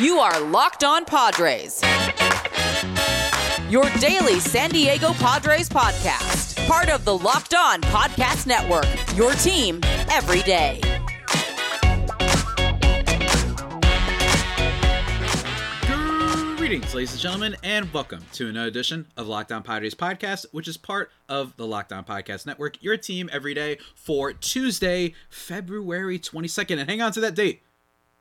You are Locked On Padres. Your daily San Diego Padres podcast. Part of the Locked On Podcast Network. Your team every day. Greetings, ladies and gentlemen, and welcome to another edition of Locked On Padres podcast, which is part of the Locked On Podcast Network, your team every day for Tuesday, February 22nd. And hang on to that date.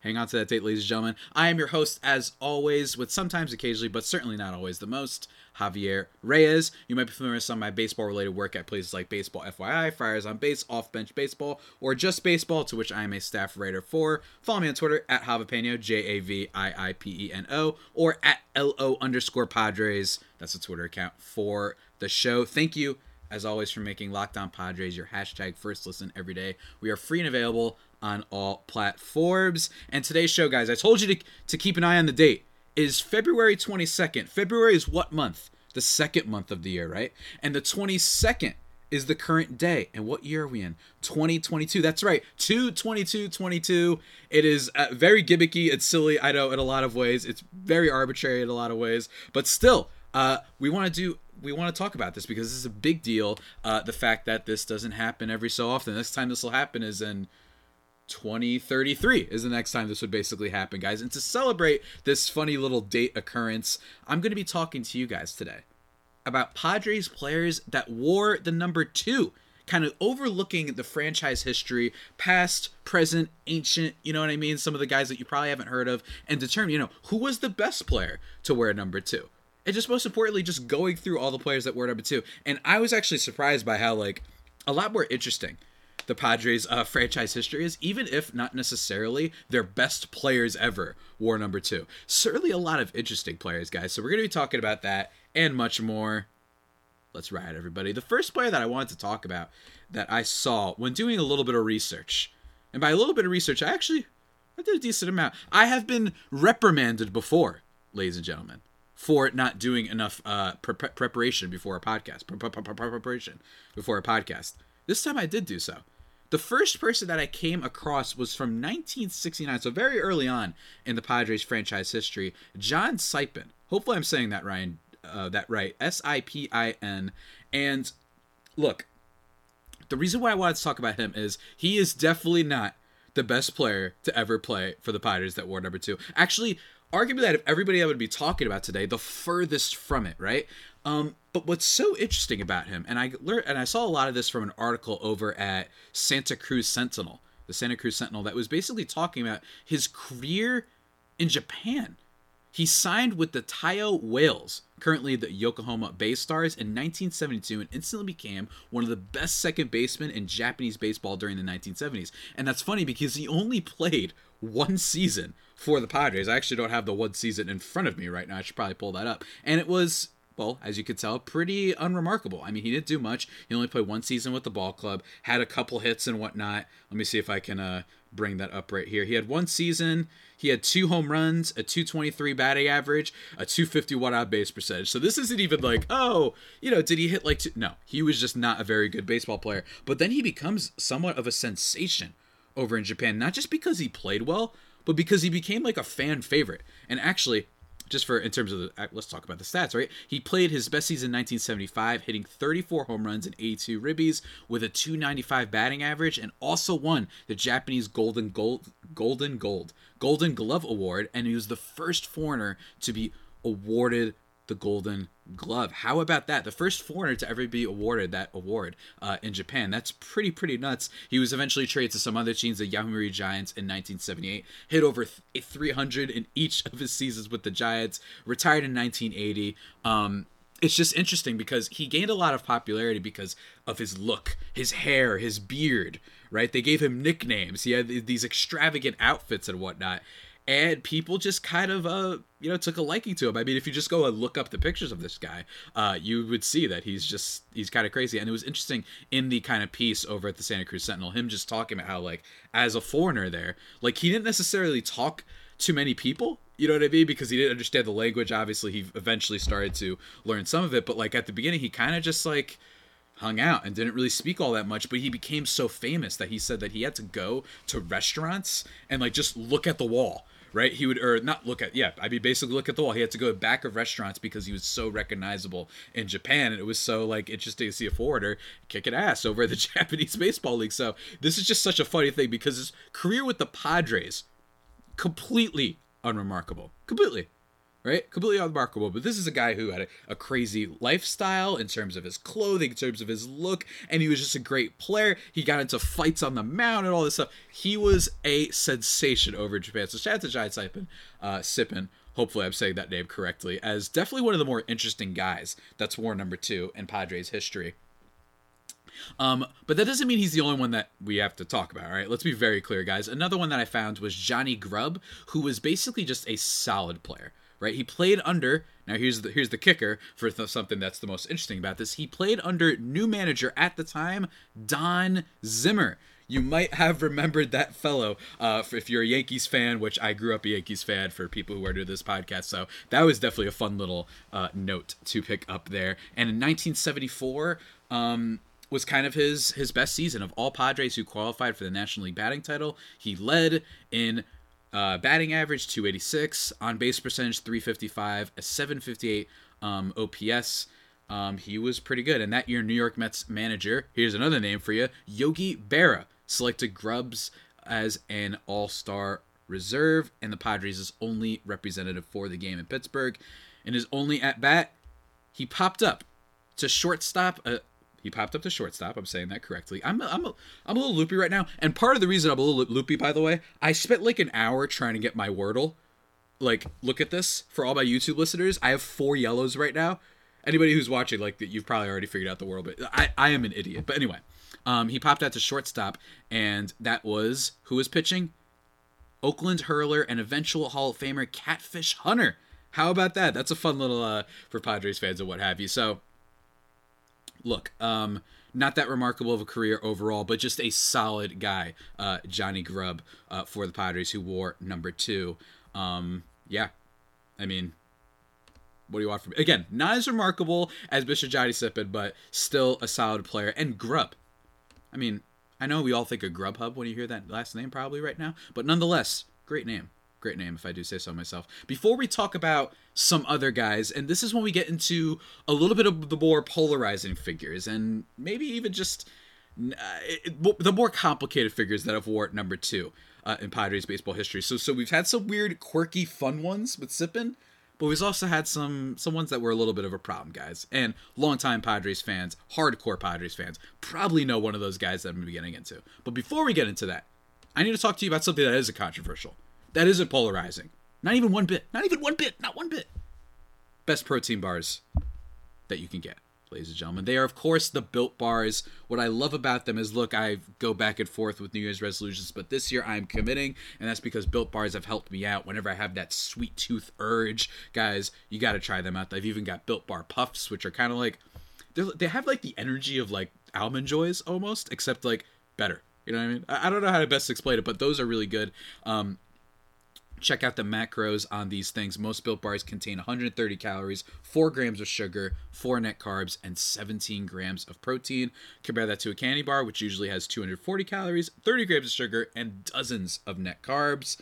Hang on to that date, ladies and gentlemen. I am your host, as always, with sometimes occasionally, but certainly not always the most, Javier Reyes. You might be familiar with some of my baseball related work at places like Baseball FYI, Friars on Base, Off Bench Baseball, or Just Baseball, to which I am a staff writer for. Follow me on Twitter at Javipeno, J A V I I P E N O, or at L O underscore Padres. That's a Twitter account for the show. Thank you as always, for making Locked On Padres your hashtag first listen every day. We are free and available on all platforms. And today's show, guys, I told you to, to keep an eye on the date, is February 22nd. February is what month? The second month of the year, right? And the 22nd is the current day. And what year are we in? 2022. That's right. 222 22. It is uh, very gimmicky. It's silly, I know, in a lot of ways. It's very arbitrary in a lot of ways. But still, uh, we want to do we want to talk about this because this is a big deal. Uh, the fact that this doesn't happen every so often. Next time this will happen is in 2033 is the next time this would basically happen, guys. And to celebrate this funny little date occurrence, I'm going to be talking to you guys today about Padres players that wore the number two, kind of overlooking the franchise history, past, present, ancient, you know what I mean? Some of the guys that you probably haven't heard of, and determine, you know, who was the best player to wear number two. And just most importantly, just going through all the players that wore number two. And I was actually surprised by how, like, a lot more interesting the Padres' uh, franchise history is, even if not necessarily their best players ever wore number two. Certainly a lot of interesting players, guys. So we're going to be talking about that and much more. Let's ride, everybody. The first player that I wanted to talk about that I saw when doing a little bit of research, and by a little bit of research, I actually I did a decent amount. I have been reprimanded before, ladies and gentlemen, for not doing enough uh, pre- preparation before a podcast. Pre- pre- preparation before a podcast. This time I did do so. The first person that I came across was from 1969, so very early on in the Padres franchise history, John Sipin. Hopefully, I'm saying that Ryan, uh, that right, S I P I N. And look, the reason why I wanted to talk about him is he is definitely not the best player to ever play for the Padres that wore number two. Actually, arguably that if everybody I would be talking about today, the furthest from it, right? Um, but what's so interesting about him, and I learned, and I saw a lot of this from an article over at Santa Cruz Sentinel, the Santa Cruz Sentinel, that was basically talking about his career in Japan. He signed with the Taiyo Whales, currently the Yokohama Bay Stars, in 1972 and instantly became one of the best second basemen in Japanese baseball during the 1970s. And that's funny because he only played one season for the Padres. I actually don't have the one season in front of me right now. I should probably pull that up. And it was well, as you could tell, pretty unremarkable. I mean, he didn't do much. He only played one season with the ball club, had a couple hits and whatnot. Let me see if I can uh, bring that up right here. He had one season. He had two home runs, a 223 batting average, a 250 watt out base percentage. So this isn't even like, oh, you know, did he hit like two? No, he was just not a very good baseball player. But then he becomes somewhat of a sensation over in Japan, not just because he played well, but because he became like a fan favorite. And actually, just for in terms of the uh, let's talk about the stats, right? He played his best season in 1975, hitting 34 home runs and 82 ribbies with a 295 batting average, and also won the Japanese Golden Gold Golden Gold Golden Glove Award, and he was the first foreigner to be awarded the Golden Glove. How about that? The first foreigner to ever be awarded that award uh, in Japan. That's pretty, pretty nuts. He was eventually traded to some other teams, the Yomiuri Giants, in 1978. Hit over 300 in each of his seasons with the Giants. Retired in 1980. Um, it's just interesting because he gained a lot of popularity because of his look, his hair, his beard, right? They gave him nicknames. He had these extravagant outfits and whatnot and people just kind of uh you know took a liking to him. I mean if you just go and look up the pictures of this guy uh you would see that he's just he's kind of crazy. And it was interesting in the kind of piece over at the santa cruz sentinel him just talking about how like as a foreigner there like he didn't necessarily talk to many people you know what I mean? Because he didn't understand the language. Obviously, he eventually started to learn some of it, but like at the beginning, he kind of just like hung out and didn't really speak all that much. But he became so famous that he said that he had to go to restaurants and like just look at the wall right? He would, or not look at, yeah, I mean, basically look at the wall. He had to go back of restaurants because he was so recognizable in Japan. And it was so, like, interesting to see a forwarder kicking ass over the Japanese Baseball League. So this is just such a funny thing because his career with the Padres, completely unremarkable. Completely right? Completely unremarkable. But this is a guy who had a, a, crazy lifestyle in terms of his clothing, in terms of his look, and he was just a great player. He got into fights on the mound and all this stuff. He was a sensation over in Japan. So shout out to Jai uh, Sipin. Hopefully, I'm saying that name correctly. As definitely one of the more interesting guys that's war number two in Padres history. Um, but that doesn't mean he's the only one that we have to talk about, right? Let's be very clear, guys. Another one that I found was Johnny Grubb, who was basically just a solid player right? He played under. Now here's the here's the kicker for th- something that's the most interesting about this. He played under new manager at the time, Don Zimmer. You might have remembered that fellow uh, if you're a Yankees fan, which I grew up a Yankees fan for people who are doing this podcast. So that was definitely a fun little uh, note to pick up there. And in 1974, um, was kind of his his best season of all Padres who qualified for the National League batting title. He led in uh, batting average 286, on base percentage 355, a 758 um, OPS. Um, he was pretty good. And that year, New York Mets manager, here's another name for you Yogi Berra, selected Grubbs as an all star reserve, and the Padres' is only representative for the game in Pittsburgh. In his only at bat, he popped up to shortstop, uh, he popped up to shortstop. I'm saying that correctly. I'm a, I'm a, I'm a little loopy right now. And part of the reason I'm a little loopy, by the way, I spent like an hour trying to get my Wordle. Like, look at this for all my YouTube listeners. I have four yellows right now. Anybody who's watching, like, that you've probably already figured out the Wordle, but I, I am an idiot. But anyway, um, he popped out to shortstop, and that was who was pitching? Oakland hurler and eventual Hall of Famer Catfish Hunter. How about that? That's a fun little uh, for Padres fans and what have you. So look, um, not that remarkable of a career overall, but just a solid guy, uh, Johnny Grubb uh, for the Padres, who wore number two. Um, yeah, I mean, what do you want from me? Again, not as remarkable as Bishop Johnny Sipin, but still a solid player. And Grubb, I mean, I know we all think of Grubhub when you hear that last name probably right now, but nonetheless, great name. Great name, if I do say so myself. Before we talk about some other guys, and this is when we get into a little bit of the more polarizing figures, and maybe even just uh, it, the more complicated figures that have wore number two uh, in Padres baseball history. So, so we've had some weird, quirky, fun ones with Sipin, but we've also had some some ones that were a little bit of a problem, guys. And longtime Padres fans, hardcore Padres fans, probably know one of those guys that I'm going to be getting into. But before we get into that, I need to talk to you about something that is a controversial that isn't polarizing. Not even one bit. Not even one bit. Not one bit. Best protein bars that you can get, ladies and gentlemen. They are, of course, the built bars. What I love about them is look, I go back and forth with New Year's resolutions, but this year I'm committing, and that's because built bars have helped me out whenever I have that sweet tooth urge. Guys, you got to try them out. I've even got built bar puffs, which are kind of like, they have like the energy of like almond joys almost, except like better. You know what I mean? I don't know how to best explain it, but those are really good. Um, check out the macros on these things. Most built bars contain 130 calories, 4 grams of sugar, 4 net carbs, and 17 grams of protein. Compare that to a candy bar, which usually has 240 calories, 30 grams of sugar, and dozens of net carbs.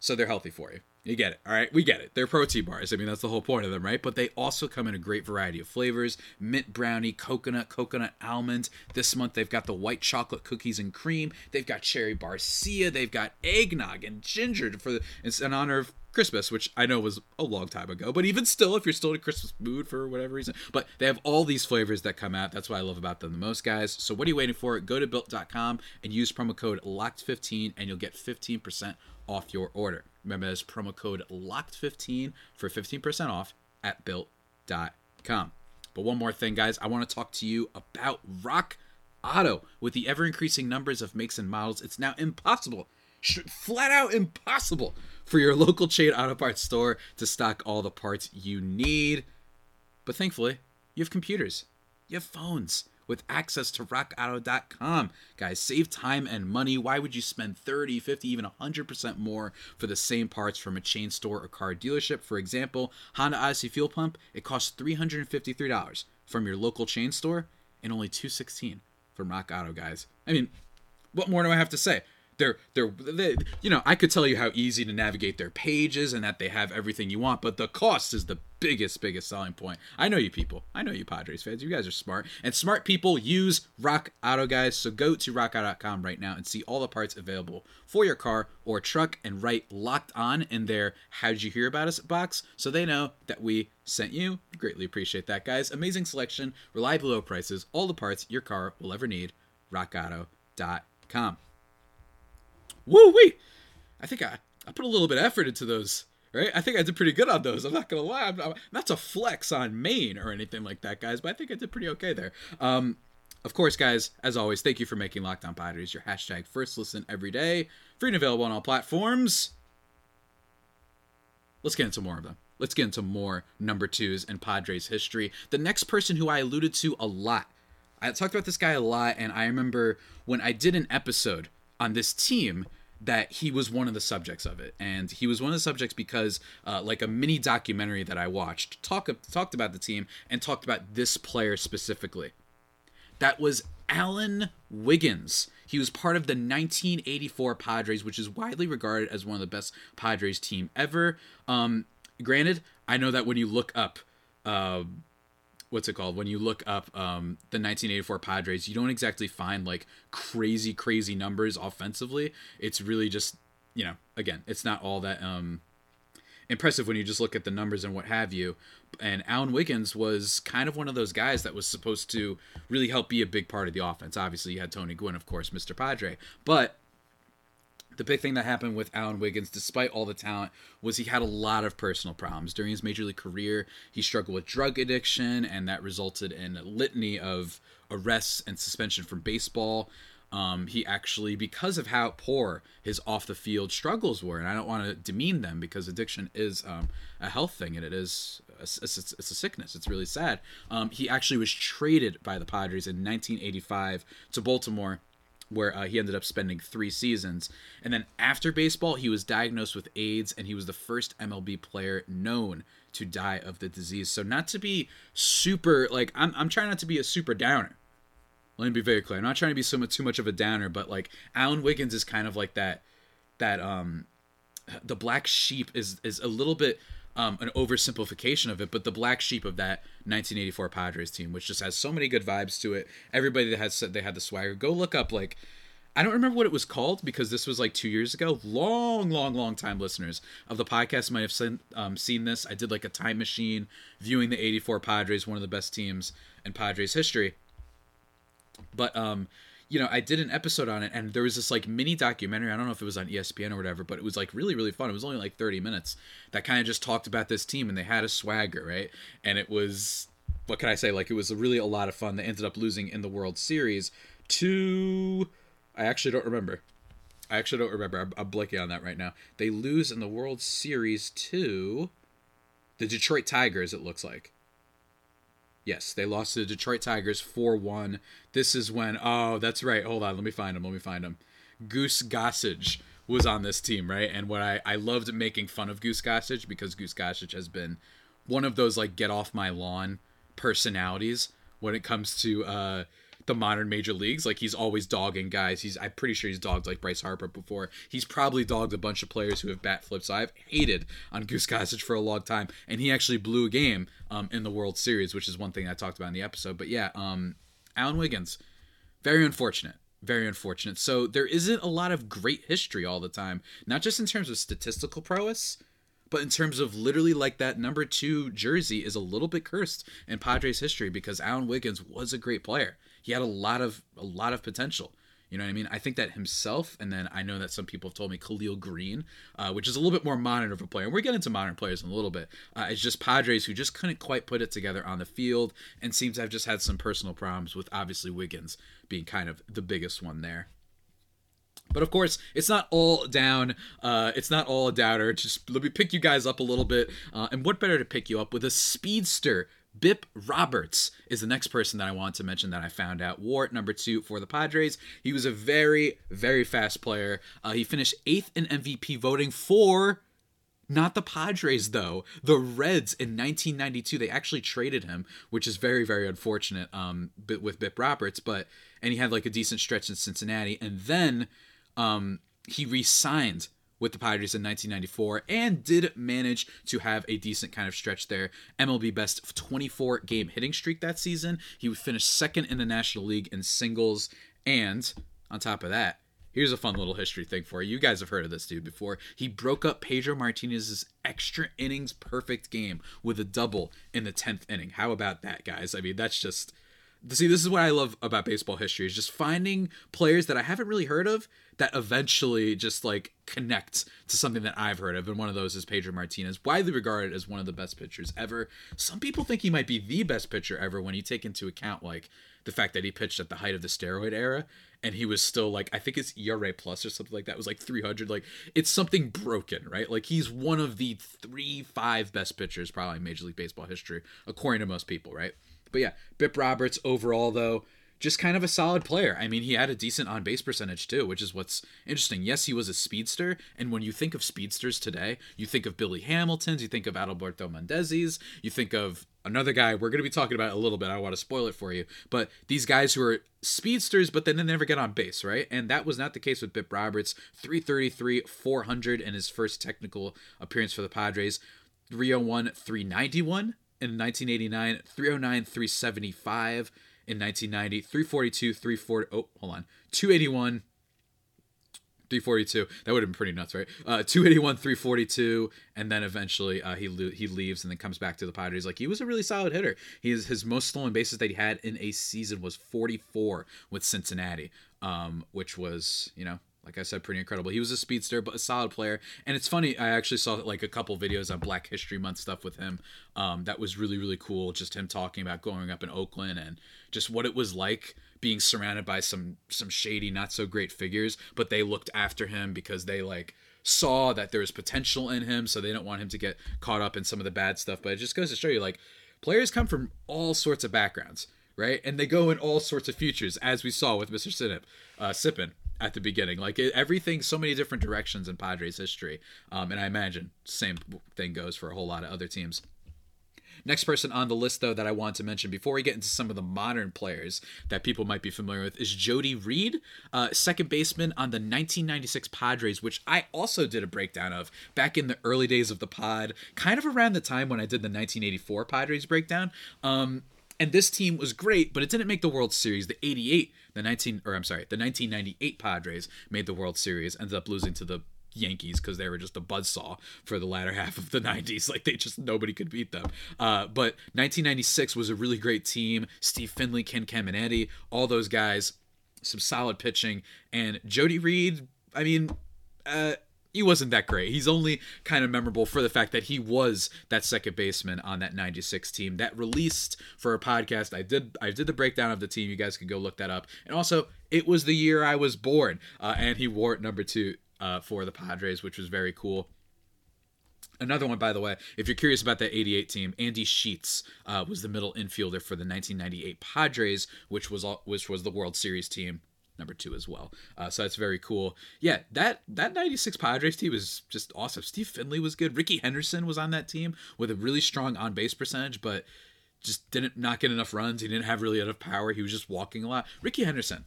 So they're healthy for you. You get it. All right. We get it. They're protein bars. I mean, that's the whole point of them, right? But they also come in a great variety of flavors mint brownie, coconut, coconut almond. This month they've got the white chocolate cookies and cream. They've got cherry barcia. They've got eggnog and ginger for the, it's in honor of Christmas, which I know was a long time ago, but even still, if you're still in a Christmas mood for whatever reason, but they have all these flavors that come out. That's what I love about them the most, guys. So what are you waiting for? Go to built.com and use promo code LOCKED15 and you'll get 15% off your order. Remember, that's promo code LOCKED15 for 15% off at built.com. But one more thing, guys, I want to talk to you about Rock Auto. With the ever increasing numbers of makes and models, it's now impossible, flat out impossible, for your local chain auto parts store to stock all the parts you need. But thankfully, you have computers, you have phones with access to rockauto.com. Guys, save time and money. Why would you spend 30, 50, even 100% more for the same parts from a chain store or car dealership? For example, Honda Odyssey fuel pump, it costs $353 from your local chain store and only 216 from Rock Auto, guys. I mean, what more do I have to say? They're, they're they you know i could tell you how easy to navigate their pages and that they have everything you want but the cost is the biggest biggest selling point. I know you people. I know you padres fans. You guys are smart. And smart people use rock auto guys. So go to rockauto.com right now and see all the parts available for your car or truck and write locked on in their how'd you hear about us box so they know that we sent you. Greatly appreciate that guys. Amazing selection reliable low prices all the parts your car will ever need. rockauto.com woo wee. I think I, I put a little bit of effort into those, right? I think I did pretty good on those. I'm not gonna lie. I'm, I'm, not to flex on Maine or anything like that, guys, but I think I did pretty okay there. Um, of course, guys, as always, thank you for making Locked On Padres your hashtag first listen every day. Free and available on all platforms. Let's get into more of them. Let's get into more number twos in Padres history. The next person who I alluded to a lot. I talked about this guy a lot, and I remember when I did an episode on this team that he was one of the subjects of it. And he was one of the subjects because uh, like a mini documentary that i watched talk, talked about the team and talked about this player specifically. That was alan wiggins. He was part of the 1984 padres which is widely regarded as one of the best padres team ever. Um, granted i know that when you look up uh, what's it called when you look up um, the 1984 Padres, you don't exactly find like crazy crazy numbers offensively. It's really just you know again, it's not all that um, impressive when you just look at the numbers and what have you. And Alan Wiggins was kind of one of those guys that was supposed to really help be a big part of the offense. Obviously, you had Tony Gwynn, of course, Mr. Padre, but the big thing that happened with Alan Wiggins, despite all the talent, was he had a lot of personal problems. During his major league career, he struggled with drug addiction, and that resulted in a litany of arrests and suspension from baseball. Um, he actually, because of how poor his off the field struggles were, and I don't want to demean them because addiction is um, a health thing and it is a, it's, it's a sickness. It's really sad. Um, he actually was traded by the Padres in 1985 to Baltimore where uh, he ended up spending three seasons. And then after baseball, he was diagnosed with AIDS, and he was the first MLB player known to die of the disease. So, not to be super, like, I'm, I'm trying not to be a super downer. Let me be very clear. I'm not trying to be so much, too much of a downer, but like, Alan Wiggins is kind of like that, that, um, the black sheep is, is a little bit um, an oversimplification of it, but the black sheep of that 1984 Padres team, which just has so many good vibes to it. Everybody that has said they had the swagger. Go look up like I don't remember what it was called because this was like two years ago. Long, long, long time listeners of the podcast might have seen, um, seen this. I did like a time machine viewing the 84 Padres, one of the best teams in Padres history. But um, you know, I did an episode on it, and there was this like mini documentary. I don't know if it was on ESPN or whatever, but it was like really, really fun. It was only like 30 minutes that kind of just talked about this team, and they had a swagger, right? And it was, what can I say? Like, it was really a lot of fun. They ended up losing in the World Series to, I actually don't remember. I actually don't remember. I'm, I'm blanking on that right now. They lose in the World Series to the Detroit Tigers, it looks like. Yes, they lost to the Detroit Tigers 4 1. This is when, oh, that's right. Hold on. Let me find him. Let me find him. Goose Gossage was on this team, right? And what I, I loved making fun of Goose Gossage because Goose Gossage has been one of those, like, get off my lawn personalities when it comes to, uh, the modern major leagues. Like he's always dogging guys. He's I'm pretty sure he's dogged like Bryce Harper before. He's probably dogged a bunch of players who have bat flips. I've hated on Goose Gossage for a long time, and he actually blew a game um, in the World Series, which is one thing I talked about in the episode. But yeah, um, Alan Wiggins, very unfortunate. Very unfortunate. So there isn't a lot of great history all the time, not just in terms of statistical prowess, but in terms of literally like that number two jersey is a little bit cursed in Padres history because Alan Wiggins was a great player he had a lot of a lot of potential. You know what I mean? I think that himself, and then I know that some people have told me Khalil Greene, uh, which is a little bit more modern of a player. And we're getting to modern players in a little bit. Uh, it's just Padres who just couldn't quite put it together on the field and seems to have just had some personal problems with obviously Wiggins being kind of the biggest one there. But of course, it's not all down. Uh, it's not all a doubter. Just let me pick you guys up a little bit. Uh, and what better to pick you up with a speedster Bip Roberts is the next person that I want to mention that I found out. Wart number two for the Padres. He was a very, very fast player. Uh, he finished eighth in MVP voting for not the Padres though. The Reds in 1992. They actually traded him, which is very, very unfortunate. Um, with Bip Roberts, but and he had like a decent stretch in Cincinnati, and then um he re-signed with the Padres in 1994 and did manage to have a decent kind of stretch there. MLB best 24 game hitting streak that season. He would finish second in the National League in singles. And on top of that, here's a fun little history thing for you. You guys have heard of this dude before. He broke up Pedro Martinez's extra innings perfect game with a double in the 10th inning. How about that, guys? I mean, that's just see this is what i love about baseball history is just finding players that i haven't really heard of that eventually just like connect to something that i've heard of. And one of those is pedro martinez widely regarded as one of the best pitchers ever. Some people think he might be the best pitcher ever when you take into account like the fact that he pitched at the height of the steroid era and he was still like i think his era plus or something like that was like 300 like it's something broken right? Like he's one of the three five best pitchers probably in major league baseball history according to most people right but yeah, Bip Roberts overall though, just kind of a solid player. I mean, he had a decent on base percentage too, which is what's interesting. Yes, he was a speedster, and when you think of speedsters today, you think of Billy Hamilton's, you think of Adalberto Mondesi's, you think of another guy we're going to be talking about a little bit. I don't want to spoil it for you, but these guys who are speedsters, but then they never get on base, right? And that was not the case with Bip Roberts. 333, 400 in his first technical appearance for the Padres. 301, 391 in 1989, 309, 375 in 1990, 342, 340. Oh, hold on. 281, 342. That would have been pretty nuts, right? Uh, 281, 342, and then eventually uh, he lo- he leaves and then comes back to the Padres. Like he was a really solid hitter. He is, his most stolen bases that he had in a season was 44 with Cincinnati, um, which was you know like I said, pretty incredible. He was a speedster, but a solid player. And it's funny, I actually saw like a couple videos on Black History Month stuff with him. Um, that was really, really cool. Just him talking about growing up in Oakland and just what it was like being surrounded by some some shady, not so great figures, but they looked after him because they like saw that there was potential in him, so they don't want him to get caught up in some of the bad stuff. But it just goes to show you, like, players come from all sorts of backgrounds, right? And they go in all sorts of futures, as we saw with Mr. Sinnip, uh, Sipin at the beginning. Like it, everything, so many different directions in Padres history. Um, and I imagine same thing goes for a whole lot of other teams. Next person on the list, though, that I want to mention before we get into some of the modern players that people might be familiar with is Jody Reed, uh, second baseman on the 1996 Padres, which I also did a breakdown of back in the early days of the pod, kind of around the time when I did the 1984 Padres breakdown. Um, and this team was great, but it didn't make the World Series. The 88, the 19 or I'm sorry, the 1998 Padres made the World Series, ended up losing to the Yankees because they were just a buzzsaw for the latter half of the 90s. Like they just nobody could beat them. Uh, but 1996 was a really great team. Steve Finley, Ken Caminiti, all those guys, some solid pitching, and Jody Reed. I mean, uh, he wasn't that great. He's only kind of memorable for the fact that he was that second baseman on that 96 team that released for a podcast. I did I did the breakdown of the team. You guys can go look that up. And also, it was the year I was born. Uh, and he wore it number 2 uh, for the Padres, which was very cool. Another one, by the way, if you're curious about that 88 team, Andy Sheets uh, was the middle infielder for the 1998 Padres, which was all, which was the World Series team number two as well. Uh, so that's very cool. Yeah, that that '96 Padres team was just awesome. Steve Finley was good. Rickey Henderson was on that team with a really strong on base percentage, but just didn't not get enough runs. He didn't have really enough power. He was just walking a lot. Rickey Henderson,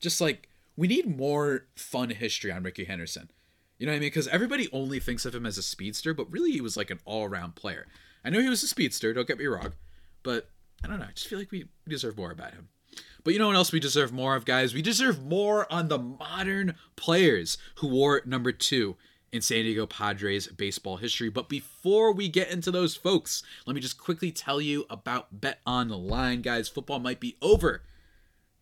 just like we need more fun history on Ricky Henderson. You know what I mean? Because everybody only thinks of him as a speedster, but really he was like an all around player. I know he was a speedster. Don't get me wrong, but I don't know. I just feel like we deserve more about him. But you know what else we deserve more of, guys? We deserve more on the modern players who wore number two in San Diego Padres baseball history. But before we get into those folks, let me just quickly tell you about Bet on the Line, guys. Football might be over,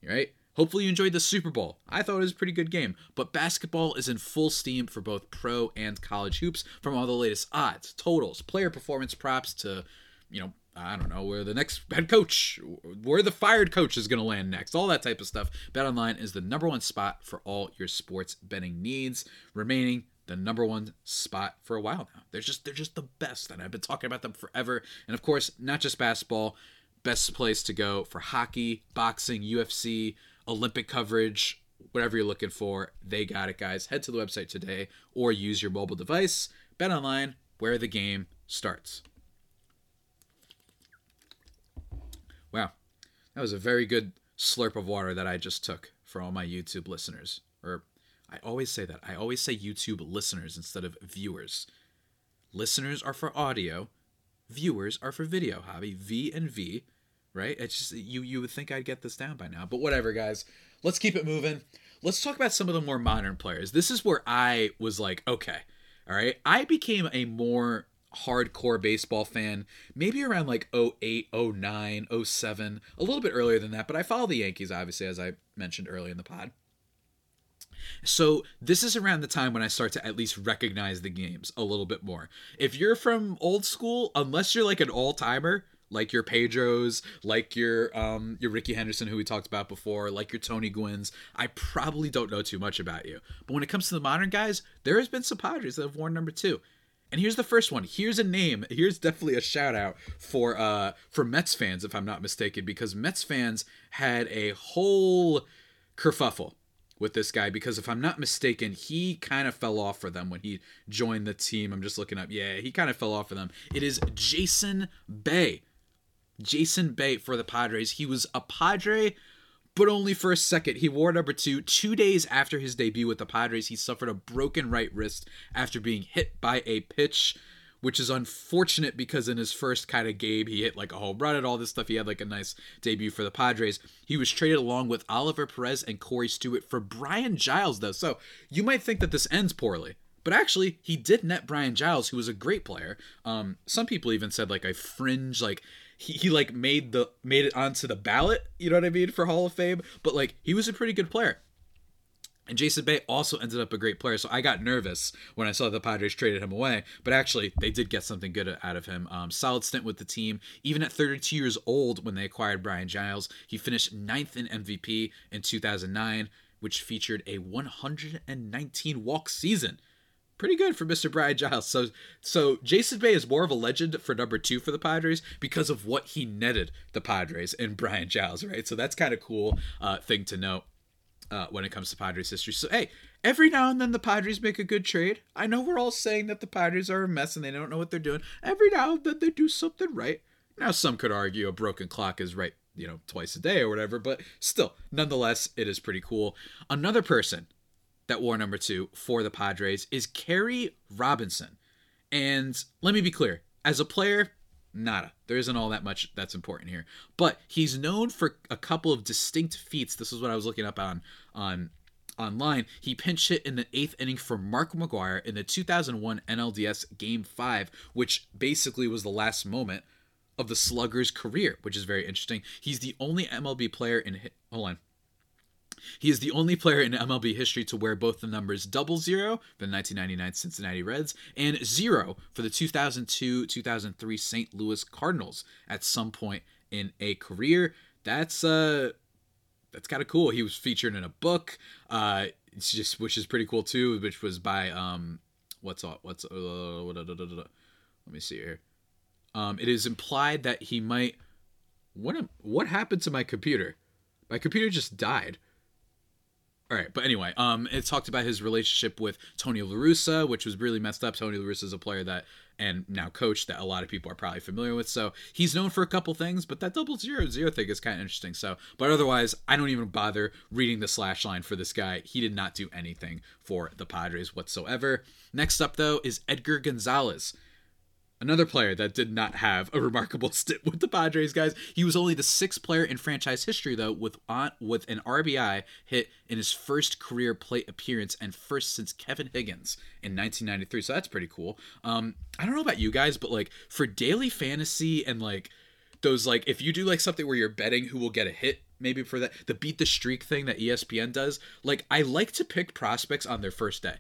right? Hopefully, you enjoyed the Super Bowl. I thought it was a pretty good game. But basketball is in full steam for both pro and college hoops from all the latest odds, totals, player performance props to, you know, I don't know where the next head coach, where the fired coach is going to land next, all that type of stuff. Bet online is the number one spot for all your sports betting needs, remaining the number one spot for a while now. They're just they're just the best, and I've been talking about them forever. And of course, not just basketball, best place to go for hockey, boxing, UFC, Olympic coverage, whatever you're looking for. They got it, guys. Head to the website today or use your mobile device. Bet online, where the game starts. That was a very good slurp of water that I just took for all my YouTube listeners. Or I always say that. I always say YouTube listeners instead of viewers. Listeners are for audio, viewers are for video, Javi. V and V, right? It's just you you would think I'd get this down by now. But whatever, guys. Let's keep it moving. Let's talk about some of the more modern players. This is where I was like, okay. All right. I became a more hardcore baseball fan maybe around like 08 09 07 a little bit earlier than that but i follow the yankees obviously as i mentioned earlier in the pod so this is around the time when I start to at least recognize the games a little bit more. If you're from old school, unless you're like an all timer, like your Pedros, like your um your Rickey Henderson who we talked about before, like your Tony Gwynns, I probably don't know too much about you. But when it comes to the modern guys, there has been some Padres that have worn number two. And here's the first one. Here's a name. Here's definitely a shout out for uh for Mets fans, if I'm not mistaken, because Mets fans had a whole kerfuffle with this guy because if I'm not mistaken, he kind of fell off for them when he joined the team. I'm just looking up. Yeah, he kind of fell off for them. It is Jason Bay. Jason Bay for the Padres. He was a Padre, but only for a second. He wore number two. Two days after his debut with the Padres, he suffered a broken right wrist after being hit by a pitch which is unfortunate because in his first kind of game, he hit like a home run and all this stuff. He had like a nice debut for the Padres. He was traded along with Oliver Perez and Cory Stewart for Brian Giles, though. So you might think that this ends poorly. But actually, he did net Brian Giles, who was a great player. Um, some people even said like a fringe, like he, he like made the made it onto the ballot. You know what I mean for Hall of Fame. But like he was a pretty good player. And Jason Bay also ended up a great player, so I got nervous when I saw the Padres traded him away. But actually, they did get something good out of him. Um, solid stint with the team. Even at 32 years old, when they acquired Brian Giles, he finished ninth in MVP in 2009, which featured a 119 walk season. Pretty good for Mr. Brian Giles. So, so Jason Bay is more of a legend for number two for the Padres because of what he netted the Padres and Brian Giles, right? So that's kind of cool uh, thing to note uh, when it comes to Padres history. So, hey, every now and then the Padres make a good trade. I know we're all saying that the Padres are a mess and they don't know what they're doing. Every now and then they do something right. Now, some could argue a broken clock is right, you know, twice a day or whatever, but still, nonetheless, it is pretty cool. Another person that wore number two for the Padres is Kerry Robinson. And let me be clear as a player, nada. There isn't all that much that's important here. But he's known for a couple of distinct feats. This is what I was looking up on on online. He pinch hit in the eighth inning for Mark McGwire in the 2001 NLDS Game 5, which basically was the last moment of the slugger's career, which is very interesting. He's the only MLB player in. Hold on. He is the only player in MLB history to wear both the numbers double zero for the 1999 Cincinnati Reds and zero for the 2002 2003 St. Louis Cardinals at some point in a career. That's uh that's kind of cool. He was featured in a book, uh, it's just which is pretty cool too, which was by um, what's what's uh, let me see here. Um, it is implied that he might. What what happened to my computer? My computer just died. All right, but anyway, um, it talked about his relationship with Tony La Russa, which was really messed up. Tony La Russa is a player that and now coach that a lot of people are probably familiar with. So he's known for a couple things, but that double zero zero thing is kind of interesting. So, but otherwise, I don't even bother reading the slash line for this guy. He did not do anything for the Padres whatsoever. Next up, though, is Edgar Gonzalez. Another player that did not have a remarkable stint with the Padres, guys. He was only the sixth player in franchise history, though, with on, with an RBI hit in his first career plate appearance and first since Kevin Higgins in 1993. So that's pretty cool. Um, I don't know about you guys, but like for daily fantasy and like those like if you do like something where you're betting who will get a hit maybe for that the beat the streak thing that espn does like i like to pick prospects on their first day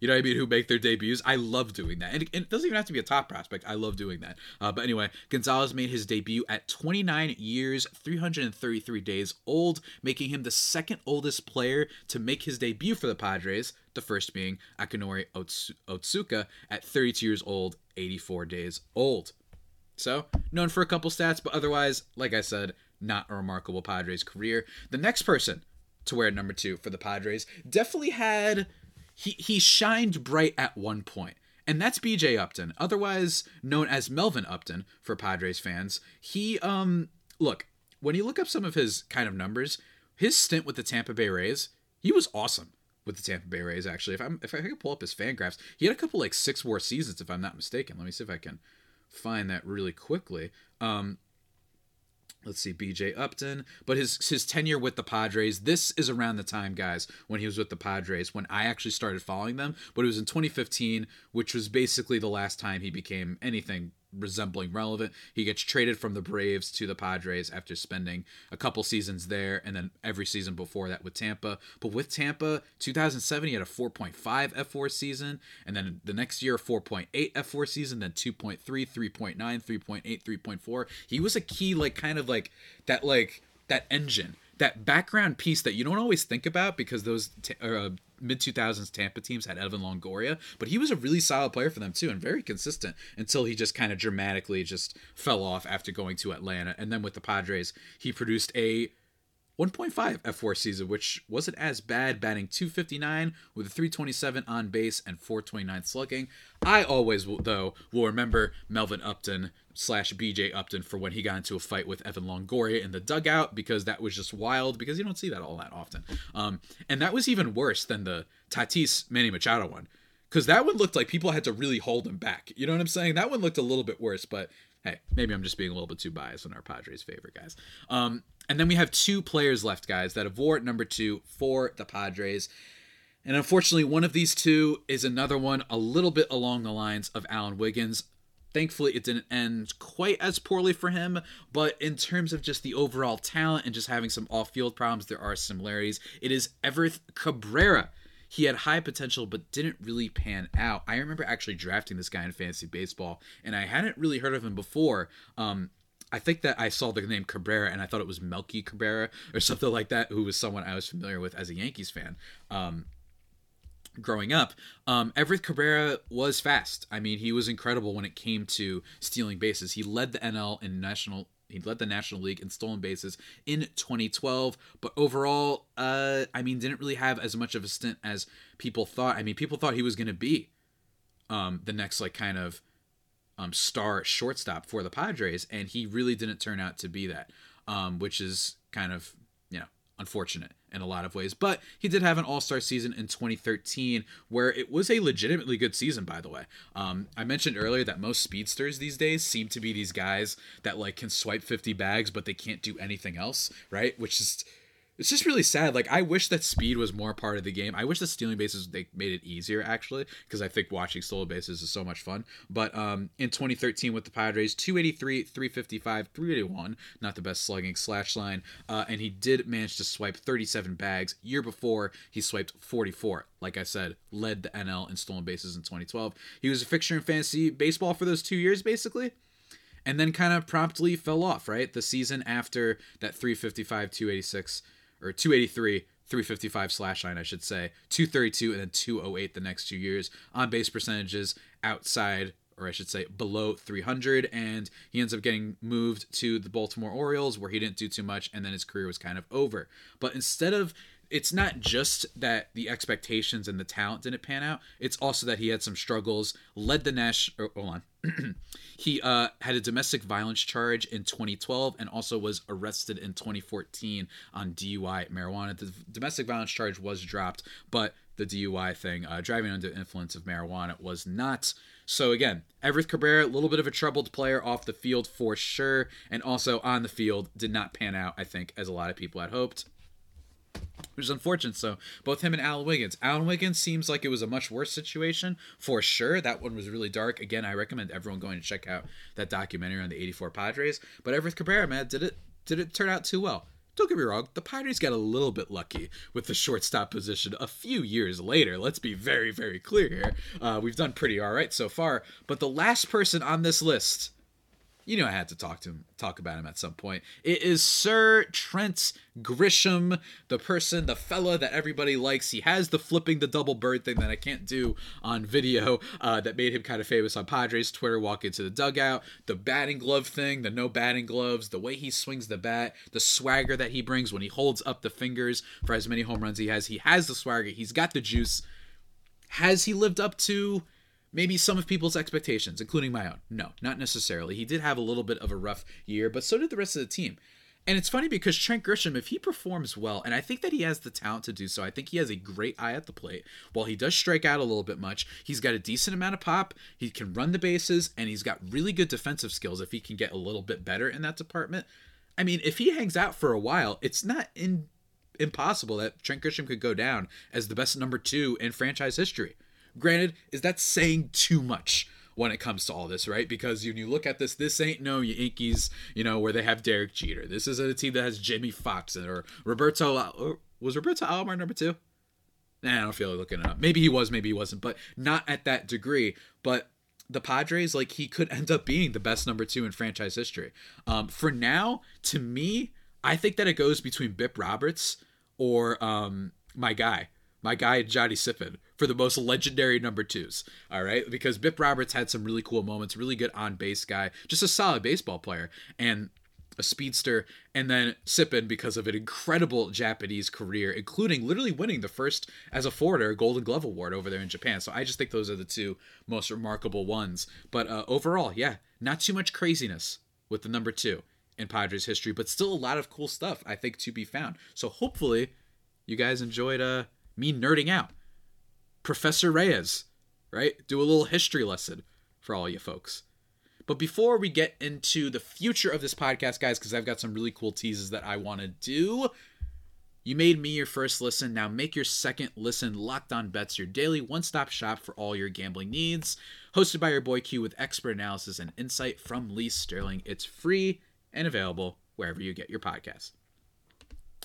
you know what I mean? Who make their debuts. I love doing that. And it, it doesn't even have to be a top prospect. I love doing that. Uh, but anyway, Gonzalez made his debut at 29 years, 333 days old, making him the second oldest player to make his debut for the Padres, the first being Akinori Otsuka at 32 years old, 84 days old. So, known for a couple stats, but otherwise, like I said, not a remarkable Padres career. The next person to wear number two for the Padres definitely had he he shined bright at one point, and that's B.J. Upton, otherwise known as Melvin Upton for Padres fans. He um look when you look up some of his kind of numbers, his stint with the Tampa Bay Rays, he was awesome. with the Tampa Bay Rays. Actually, if I'm if I could pull up his Fangraphs, he had a couple like six war seasons, if I'm not mistaken. Let me see if I can find that really quickly. Um, let's see, B.J. Upton, but his his tenure with the Padres. This is around the time, guys, when he was with the Padres, when I actually started following them. But it was in 2015, which was basically the last time he became anything resembling relevant. He gets traded from the Braves to the Padres after spending a couple seasons there and then every season before that with Tampa. But with Tampa, 2007 he had a 4.5 fWAR season and then the next year 4.8 fWAR season, then 2.3, 3.9, 3.8, 3.4. He was a key like kind of like that like that engine that background piece that you don't always think about because those t- uh, mid 2000s Tampa teams had Evan Longoria, but he was a really solid player for them too and very consistent until he just kind of dramatically just fell off after going to Atlanta. And then with the Padres, he produced a 1.5 fWAR season, which wasn't as bad, batting 259 with a 327 on base and 429 slugging. I always, though, will remember Melvin Upton slash BJ Upton for when he got into a fight with Evan Longoria in the dugout because that was just wild because you don't see that all that often. Um, and that was even worse than the Tatis Manny Machado one because that one looked like people had to really hold him back. You know what I'm saying? That one looked a little bit worse, but hey, maybe I'm just being a little bit too biased on our Padres' favorite guys. Um, and then we have two players left, guys, that have at number two for the Padres. And unfortunately, one of these two is another one a little bit along the lines of Alan Wiggins. Thankfully, it didn't end quite as poorly for him, but in terms of just the overall talent and just having some off field problems, there are similarities. It is Everth Cabrera. He had high potential, but didn't really pan out. I remember actually drafting this guy in fantasy baseball, and I hadn't really heard of him before. Um, I think that I saw the name Cabrera and I thought it was Melky Cabrera or something like that, who was someone I was familiar with as a Yankees fan. Um, growing up, um, Everth Cabrera was fast. I mean, he was incredible when it came to stealing bases. He led the NL in national. He led the National League in stolen bases in 2012, but overall, uh, I mean, didn't really have as much of a stint as people thought. I mean, people thought he was going to be um, the next like kind of um, star shortstop for the Padres, and he really didn't turn out to be that, um, which is kind of you know unfortunate in a lot of ways. But he did have an All Star season in 2013 where it was a legitimately good season, by the way. Um, I mentioned earlier that most speedsters these days seem to be these guys that like can swipe 50 bags, but they can't do anything else, right? Which is it's just really sad. Like I wish that speed was more part of the game. I wish the stealing bases they made it easier actually, because I think watching stolen bases is so much fun. But um, in 2013 with the Padres, 283, 355, 381, not the best slugging slash line, uh, and he did manage to swipe 37 bags. Year before he swiped 44. Like I said, led the NL in stolen bases in 2012. He was a fixture in fantasy baseball for those two years, basically and then kind of promptly fell off, right? The season after that 355, 286 or 283, 355 slash line, I should say, 232 and then 208 the next two years. On base percentages outside, or I should say below 300. And he ends up getting moved to the Baltimore Orioles where he didn't do too much and then his career was kind of over. But instead of it's not just that the expectations and the talent didn't pan out. It's also that he had some struggles. Led the Nash. Oh, hold on. he uh, had a domestic violence charge in 2012 and also was arrested in 2014 on DUI marijuana. The domestic violence charge was dropped, but the DUI thing, uh, driving under influence of marijuana, was not. So again, Everth Cabrera, a little bit of a troubled player off the field for sure, and also on the field did not pan out. I think as a lot of people had hoped which is unfortunate. So both him and Alan Wiggins. Alan Wiggins seems like it was a much worse situation for sure. That one was really dark. Again, I recommend everyone going to check out that documentary on the '84 Padres. But Everth Cabrera, man, did it did it turn out too well? Don't get me wrong, the Padres got a little bit lucky with the shortstop position a few years later. Let's be very, very clear here. Uh, we've done pretty all right so far. But the last person on this list you know I had to talk to him, talk about him at some point. It is Sir Trent Grisham, the person, the fella that everybody likes. He has the flipping the double bird thing that I can't do on video uh, that made him kind of famous on Padres Twitter. Walk into the dugout, the batting glove thing, the no batting gloves, the way he swings the bat, the swagger that he brings when he holds up the fingers for as many home runs he has. He has the swagger. He's got the juice. Has he lived up to? Maybe some of people's expectations, including my own. No, not necessarily. He did have a little bit of a rough year, but so did the rest of the team. And it's funny because Trent Grisham, if he performs well, and I think that he has the talent to do so, I think he has a great eye at the plate. While he does strike out a little bit much, he's got a decent amount of pop, he can run the bases, and he's got really good defensive skills if he can get a little bit better in that department. I mean, if he hangs out for a while, it's not in, impossible that Trent Grisham could go down as the best number two in franchise history. Granted, is that saying too much? when it comes to all this, right? Because when you look at this, this ain't no Yankees, you know, where they have Derek Jeter. This is a team that has Jimmie Foxx or Roberto. Was Roberto Alomar number two? Nah, I don't feel like looking it up. Maybe he was, maybe he wasn't, but not at that degree. But the Padres, like he could end up being the best number two in franchise history. Um, for now, to me, I think that it goes between Bip Roberts or um, my guy, my guy Johnny Sipin for the most legendary number twos. All right, because Bip Roberts had some really cool moments, really good on base guy, just a solid baseball player, and a speedster, and then Sipin because of an incredible Japanese career, including literally winning the first as a forwarder Golden Glove award over there in Japan. So I just think those are the two most remarkable ones. But uh, overall, yeah, not too much craziness with the number two in Padres history, but still a lot of cool stuff I think to be found. So hopefully, you guys enjoyed uh, me nerding out. Professor Reyes, right? Do a little history lesson for all you folks. But before we get into the future of this podcast, guys, because I've got some really cool teases that I want to do. You made me your first listen. Now make your second listen Locked On Bets, your daily one stop shop for all your gambling needs. Hosted by your boy Q with expert analysis and insight from Lee Sterling. It's free and available wherever you get your podcast.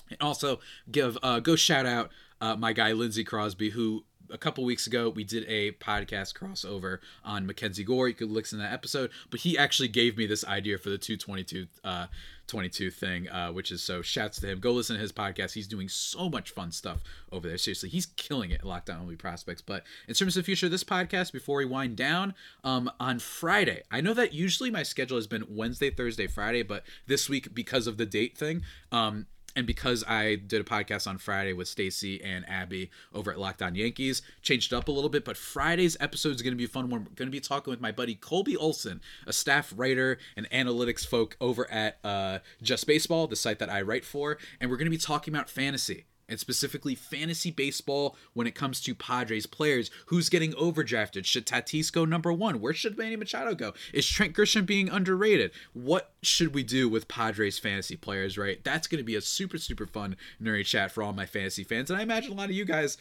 And also, give uh, go shout out uh, my guy Lindsey Crosby, who a couple weeks ago we did a podcast crossover on Mackenzie Gore. You could listen to that episode, but he actually gave me this idea for the 222 uh 22 thing, uh, which is so shouts to him. Go listen to his podcast. He's doing so much fun stuff over there. Seriously, he's killing it. Lockdown only prospects. But in terms of the future of this podcast, before we wind down, um, on Friday, I know that usually my schedule has been Wednesday, Thursday, Friday, but this week because of the date thing, um, and because I did a podcast on Friday with Stacy and Abby over at Locked On Yankees, changed up a little bit. But Friday's episode is going to be fun. We're going to be talking with my buddy Colby Olson, a staff writer and analytics folk over at uh, Just Baseball, the site that I write for, and we're going to be talking about fantasy and specifically fantasy baseball when it comes to Padres players. Who's getting overdrafted? Should Tatis go number one? Where should Manny Machado go? Is Trent Grisham being underrated? What should we do with Padres fantasy players, right? That's going to be a super, super fun nerdy chat for all my fantasy fans. And I imagine a lot of you guys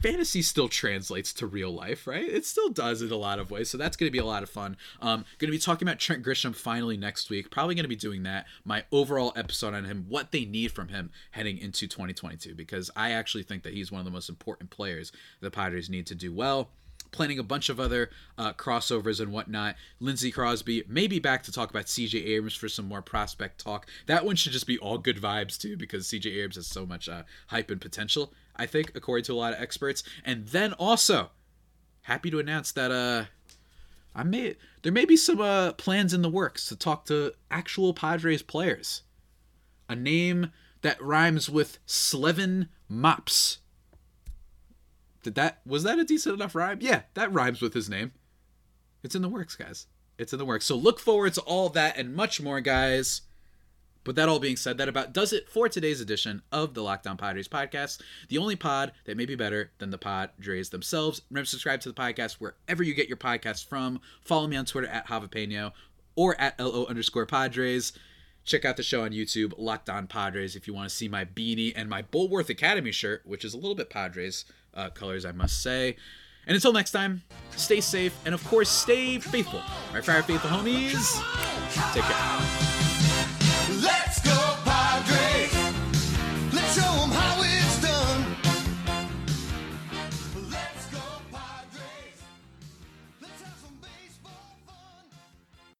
fantasy still translates to real life, right? It still does in a lot of ways. So that's going to be a lot of fun. Um, going to be talking about Trent Grisham finally next week. Probably going to be doing that. My overall episode on him, what they need from him heading into 2022, because I actually think that he's one of the most important players the Padres need to do well planning a bunch of other uh, crossovers and whatnot. Lindsey Crosby may be back to talk about CJ Abrams for some more prospect talk. That one should just be all good vibes too, because CJ Abrams has so much uh, hype and potential. I think, according to a lot of experts. And then also, happy to announce that uh, I may there may be some uh, plans in the works to talk to actual Padres players. A name that rhymes with Slevin Mops. Did that was that a decent enough rhyme? Yeah, that rhymes with his name. It's in the works, guys. It's in the works. So look forward to all that and much more, guys. But that all being said, that about does it for today's edition of the Locked On Padres podcast, the only pod that may be better than the Padres themselves. Remember, subscribe to the podcast wherever you get your podcast from. Follow me on Twitter at Javapeno or at LO underscore Padres. Check out the show on YouTube, Locked On Padres, if you want to see my beanie and my Bullworth Academy shirt, which is a little bit Padres uh, colors, I must say. And until next time, stay safe and of course, stay faithful. My fire faithful homies, take care.